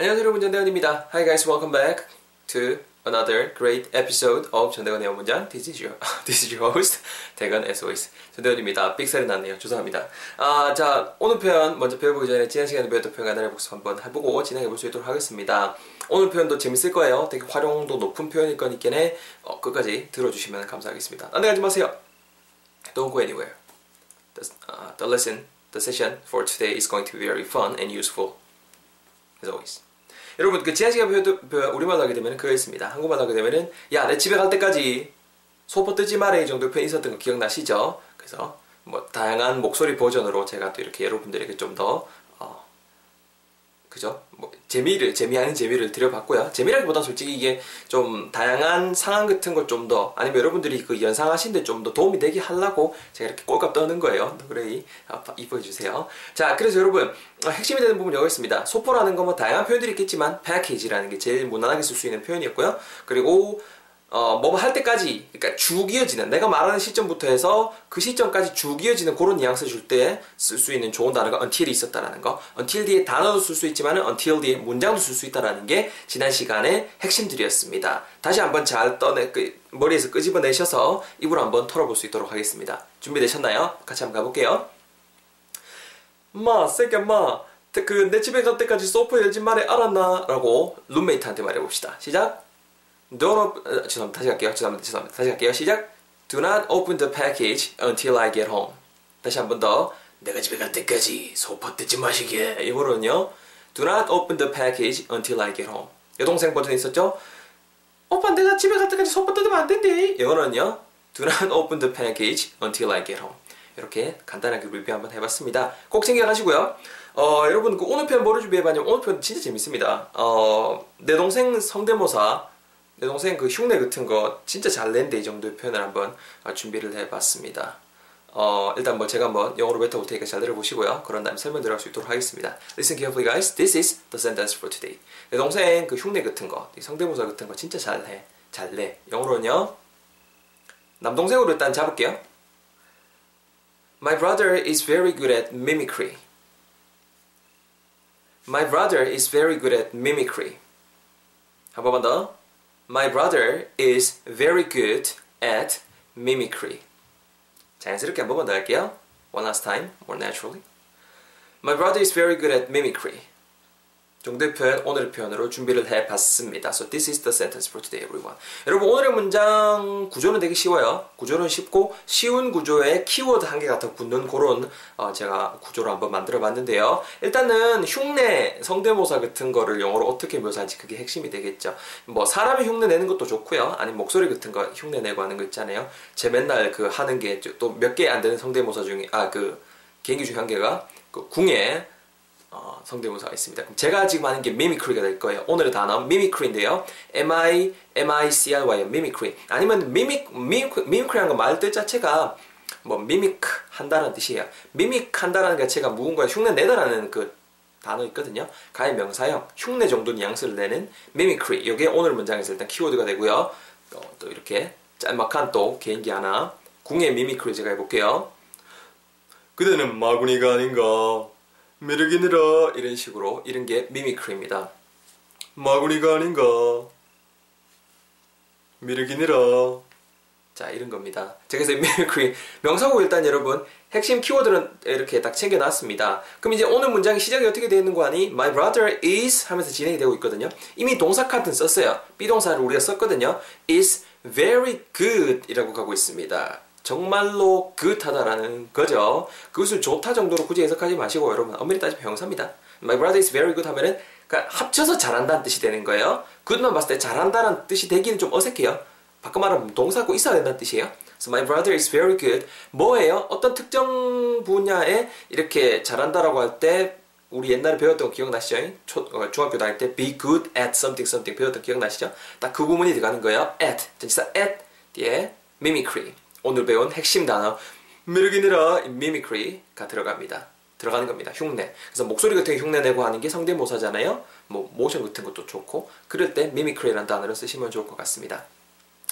안녕하세요 여러분 전대건입니다. Hi guys, welcome back to another great episode of 전대건의 영문장. This is your, this is your host 대건 SOS 전대건입니다. 삑사리 났네요. 죄송합니다. 아, 자 오늘 표현 먼저 배워보기 전에 지난 시간에 배웠던 표현 간단히 복습 한번 해보고 진행해 볼 수 있도록 하겠습니다. 오늘 표현도 재밌을 거예요. 되게 활용도 높은 표현일 거니까 어, 끝까지 들어주시면 감사하겠습니다. 안 나가지 마세요. Don't go anywhere. The, uh, the lesson, the session for today is going to be very fun and useful as always. 여러분 그 시간 표현 우리말로 하게 되면 그거 있습니다. 한국말로 하게 되면은 야 내 집에 갈 때까지 소포 뜨지 마래 이 정도 표현 있었던 거 기억나시죠? 그래서 뭐 다양한 목소리 버전으로 제가 또 이렇게 여러분들에게 좀 더 그죠? 뭐 재미를 재미하는 재미를 드려봤고요. 재미라기보다 솔직히 이게 좀 다양한 상황 같은 걸 좀 더 아니면 여러분들이 그 연상하신데 좀 더 도움이 되게 하려고 제가 이렇게 꼴값 떠는 거예요. 그래 아, 이뻐해 주세요. 자, 그래서 여러분 어, 핵심이 되는 부분 여기 있습니다. 소포라는 건 뭐 다양한 표현들이 있겠지만 패키지라는 게 제일 무난하게 쓸 수 있는 표현이었고요. 그리고 어, 뭐할 때까지, 그러니까 쭉 이어지는, 내가 말하는 시점부터 해서 그 시점까지 쭉 이어지는 그런 뉘앙스 줄 때 쓸 수 있는 좋은 단어가 until이 있었다라는 거. until 뒤에 단어도 쓸 수 있지만 until 뒤에 문장도 쓸 수 있다라는 게 지난 시간의 핵심들이었습니다. 다시 한번 잘 떠내, 그, 머리에서 끄집어내셔서 입으로 한번 털어볼 수 있도록 하겠습니다. 준비되셨나요? 같이 한번 가볼게요. 마, 새끼야, 마. 그, 내 집에 갈 때까지 소프 열지 말해, 알았나? 라고 룸메이트한테 말해봅시다. 시작! Don't 어, 죄송합니다. 다시 갈게요. 죄송합니다. 죄송합니다. 다시 갈게요. 시작. Do not open the package until I get home. 다시 한 번 더. 내가 집에 갈 때까지 소파 뜯지 마시게. 이거는요. Do not open the package until I get home. 여동생 버전 있었죠? 오빠 내가 집에 갈 때까지 소파 뜯으면 안 된대. 이거는요. Do not open the package until I get home. 이렇게 간단하게 리뷰 한번 해봤습니다. 꼭 챙겨가시고요. 어, 여러분 그 오늘 편 뭐를 준비해봤냐면 오늘 편 진짜 재밌습니다. 어, 내 동생 성대모사 내 동생 그 흉내 같은 거 진짜 잘 낸데 이 정도의 표현을 한번 어, 준비를 해봤습니다. 어, 일단 뭐 제가 한번 영어로 뱉어볼 테니까 잘 들어보시고요. 그런 다음에 설명 들어갈 수 있도록 하겠습니다. Listen carefully guys. This is the sentence for today. 내 동생 그 흉내 같은 거, 성대모사 같은 거 진짜 잘 해. 잘 내. 영어로는요. 남동생으로 일단 잡을게요. My brother is very good at mimicry. My brother is very good at mimicry. 한 번만 더. My brother is very good at mimicry. 자연스럽게 한 번만 더 할게요. One last time, more naturally. My brother is very good at mimicry. 정도의 표현, 오늘의 표현으로 준비를 해봤습니다. So this is the sentence for today, everyone. 여러분 오늘의 문장 구조는 되게 쉬워요. 구조는 쉽고 쉬운 구조에 키워드 한 개가 더 붙는 그런 어, 제가 구조를 한번 만들어봤는데요. 일단은 흉내, 성대모사 같은 거를 영어로 어떻게 묘사할지 그게 핵심이 되겠죠. 뭐 사람이 흉내 내는 것도 좋고요. 아니 목소리 같은 거 흉내 내고 하는 거 있잖아요. 제 맨날 그 하는 게 또 몇 개 안 되는 성대모사 중에 아 그 개인기 중에 한 개가 그 궁예 어, 성대모사가 있습니다. 그럼 제가 지금 하는 게 mimicry가 될 거예요. 오늘의 단어 mimicry인데요. M-I, M-I-C-R-Y, mimicry. 아니면 mimic, mimic, mimicry라는 거 말뜻 자체가 뭐 mimic 한다는 뜻이에요. mimic 한다는 자체가 무언가 흉내 내다라는 그 단어 있거든요. 거의 명사형, 흉내 정도 뉘앙스를 내는 mimicry. 이게 오늘 문장에서 일단 키워드가 되고요. 어, 또 이렇게 짤막한 또 개인기 하나. 궁예 mimicry 제가 해볼게요. 그대는 마구니가 아닌가. 미륵이니라 이런 식으로 이런 게 mimicry입니다. 마구니가 아닌가 미륵이니라 자 이런 겁니다. 그래서 mimicry 명사고 일단 여러분 핵심 키워드는 이렇게 딱 챙겨놨습니다. 그럼 이제 오늘 문장의 시작이 어떻게 되어 있는고 하니 My brother is 하면서 진행이 되고 있거든요. 이미 동사 카드는 썼어요. be동사를 우리가 썼거든요. is very good 이라고 가고 있습니다. 정말로 good하다라는 거죠. 그것을 좋다 정도로 굳이 해석하지 마시고 여러분 엄밀히 따지면 형용사입니다. My brother is very good 하면은 그러니까 합쳐서 잘한다는 뜻이 되는 거예요. good만 봤을 때 잘한다는 뜻이 되기는 좀 어색해요. 바꿔 말하면 동사고 있어야 된다는 뜻이에요. So my brother is very good. 뭐예요? 어떤 특정 분야에 이렇게 잘한다라고 할 때 우리 옛날에 배웠던 거 기억나시죠? 초, 어, 중학교 다닐 때 be good at something something 배웠던 거 기억나시죠? 딱 그 부분이 들어가는 거예요. at. 전치사 at 뒤에 mimicry. 오늘 배운 핵심 단어 미륵이니라 mimicry가 들어갑니다. 들어가는 겁니다. 흉내. 그래서 목소리 같은 게 흉내 내고 하는 게 성대모사잖아요. 뭐 모션 같은 것도 좋고 그럴 때 mimicry라는 단어를 쓰시면 좋을 것 같습니다.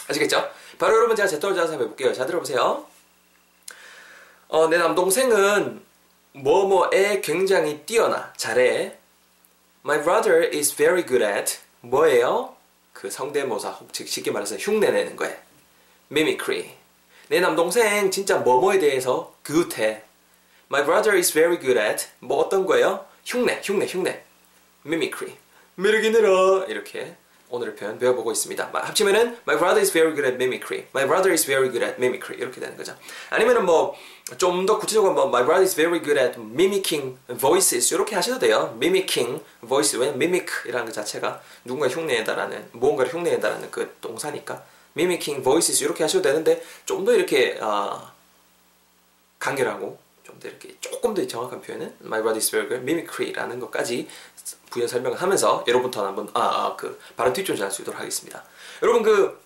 아시겠죠? 바로 여러분 제가 제 떨 자서 해볼게요. 자 들어보세요. 어, 내 남동생은 뭐뭐에 굉장히 뛰어나 잘해. My brother is very good at 뭐예요? 그 성대모사, 즉 쉽게 말해서 흉내내는 거예요. Mimicry. 내 남동생 진짜 뭐뭐에 대해서 good My brother is very good at 뭐 어떤 거예요? 흉내, 흉내, 흉내. Mimicry. 늘어 이렇게 오늘의 표현 배워보고 있습니다. 합치면은 My brother is very good at mimicry. My brother is very good at mimicry 이렇게 되는 거죠. 아니면은 뭐 좀 더 구체적으로 뭐 My brother is very good at mimicking voices 이렇게 하셔도 돼요. mimicking voice 왜 mimic이라는 그 자체가 누군가 흉내내다라는 무언가를 흉내내다라는 그 동사니까 mimicking voices 이렇게 하셔도 되는데 좀 더 이렇게 어, 간결하고 좀 더 이렇게 조금 더 정확한 표현은 My is very mimicry라는 것까지 부연 설명을 하면서 여러분부터 한번 아, 아, 그 발음 뒷존지 할수 있도록 하겠습니다. 여러분 그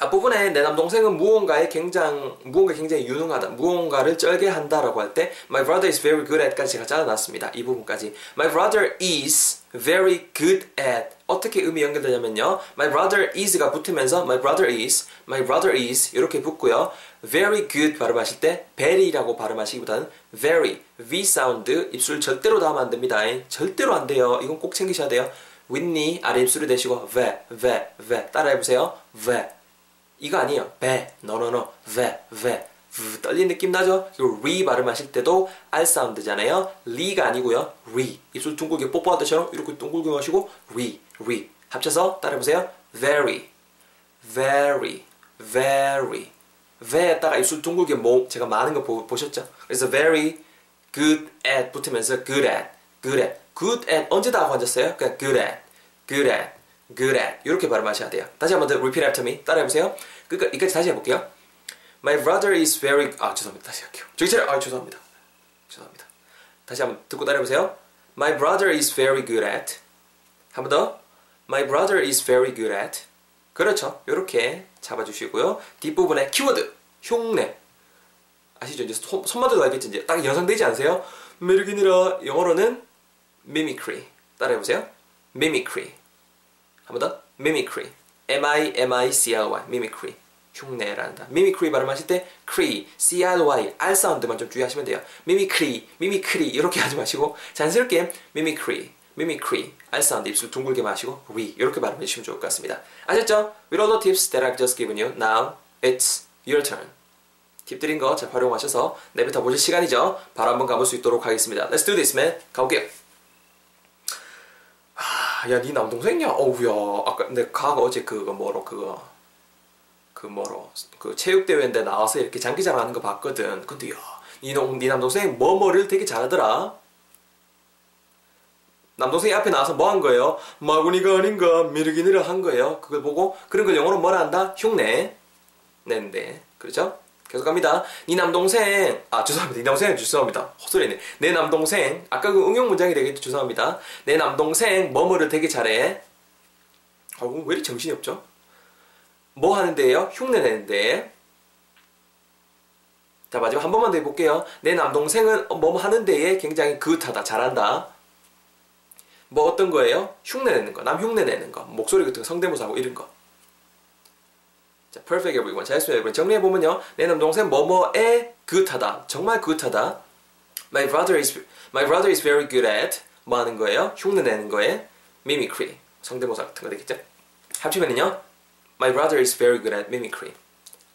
앞부분에 내 남동생은 무언가에 굉장히 무언가 굉장히 유능하다 무언가를 쩔게 한다라고 할 때 my brother is very good at까지 제가 잘라놨습니다. 이 부분까지. My brother is very good at. 어떻게 의미 연결되냐면요. My brother is가 붙으면서 my brother is my brother is 이렇게 붙고요. Very good 발음하실 때 very라고 발음하시기보다는 very v 사운드 입술 절대로 닿으면 안 됩니다. 절대로 안 돼요. 이건 꼭 챙기셔야 돼요. 윗니 아래 입술을 대시고 v v v 따라해보세요. v 이거 아니에요. 배, no no no, ve, ve, 떨린 느낌 나죠? 그리고 ry 발음하실 때도 R 사운드잖아요. 리가 아니고요. ry. 입술 둥글게 뽀뽀하듯처럼 이렇게 둥글게 마시고 ry, ry. 합쳐서 따라해보세요. very, very, very. ve에다가 입술 둥글게 모, 제가 많은 거 보, 보셨죠? 그래서 very good at 붙으면서 good at, good at. good at 언제 다 하고 앉았어요? 그냥 good at, good at. Good at 이렇게 발음하셔야 돼요. 다시 한번 더 repeat after me 따라해보세요. 그러니까 이까지 다시 해볼게요. My brother is very 아 죄송합니다. 다시 할게요. 차려 아 죄송합니다. 죄송합니다. 다시 한번 듣고 따라해보세요. My brother is very good at 한 번 더. My brother is very good at 그렇죠. 이렇게 잡아주시고요. 뒷부분에 키워드 흉내 아시죠? 이제 손, 손만져도 알겠지 이제 딱 연상되지 않으세요? 매력이니라 영어로는 mimicry 따라해보세요. mimicry 한 번 더. mimicry. M-I-M-I-C-R-Y. mimicry. 흉내란다. mimicry 발음하실 때 cry, c-r-y, r 사운드만 좀 주의하시면 돼요. mimicry, mimicry 이렇게 하지 마시고 자연스럽게 mimicry, mimicry, r 사운드 입술 둥글게 마시고 re 이렇게 발음해 주시면 좋을 것 같습니다. 아셨죠? With all the tips that I've just given you, now it's your turn. 팁 드린 거 잘 활용하셔서 내뱉어 보실 시간이죠. 바로 한번 가볼 수 있도록 하겠습니다. Let's do this, man. 가볼게요. 야, 네 남동생이야? 어우야. 아까 내 가가 어제 그거 뭐로 그거 그 뭐로 그 체육대회인데 나와서 이렇게 장기자랑 하는 거 봤거든. 근데 야, 네, 네 남동생 뭐뭐를 되게 잘하더라. 남동생이 앞에 나와서 뭐 한 거예요? 마구니가 아닌가 미르기니를 한 거예요. 그걸 보고 그런 걸 영어로 뭐라 한다? 흉내 낸데 그렇죠? 계속 갑니다. 네 남동생, 아, 죄송합니다. 네 남동생 죄송합니다. 헛소리네. 내 남동생, 아까 그 응용 문장이 되겠죠. 죄송합니다. 내 남동생, 뭐뭐를 되게 잘해. 아, 왜 이렇게 정신이 없죠? 뭐 하는데요? 흉내 내는데. 자, 마지막 한 번만 더 해볼게요. 내 남동생은 뭐 하는데에 굉장히 그하다 잘한다. 뭐 어떤 거예요? 흉내 내는 거. 남 흉내 내는 거. 목소리 같은 거 성대모사하고 이런 거. 자, perfect everyone. 잘했습니다, 여러분. 정리해보면요. 내 남동생 뭐뭐에 good 하다. 정말 good 하다. My brother is, my brother is very good at 뭐 하는 거예요? 흉내 내는 거에 mimicry. 성대모사 같은 거 되겠죠? 합치면은요. My brother is very good at mimicry.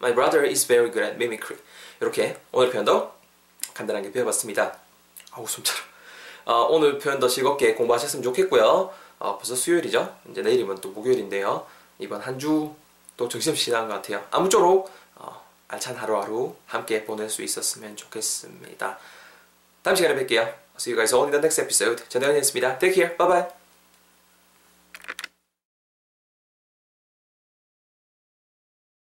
My brother is very good at mimicry. 이렇게 오늘 표현도 간단하게 배워봤습니다. 아우, 숨차라. 어, 오늘 표현도 즐겁게 공부하셨으면 좋겠고요. 어, 벌써 수요일이죠? 이제 내일이면 또 목요일인데요. 이번 한 주 또 정신없이 지난 것 같아요. 아무쪼록 어, 알찬 하루하루 함께 보낼 수 있었으면 좋겠습니다. 다음 시간에 뵐게요. See you guys all in the next episode. 전대현이었습니다. Take care. Bye bye.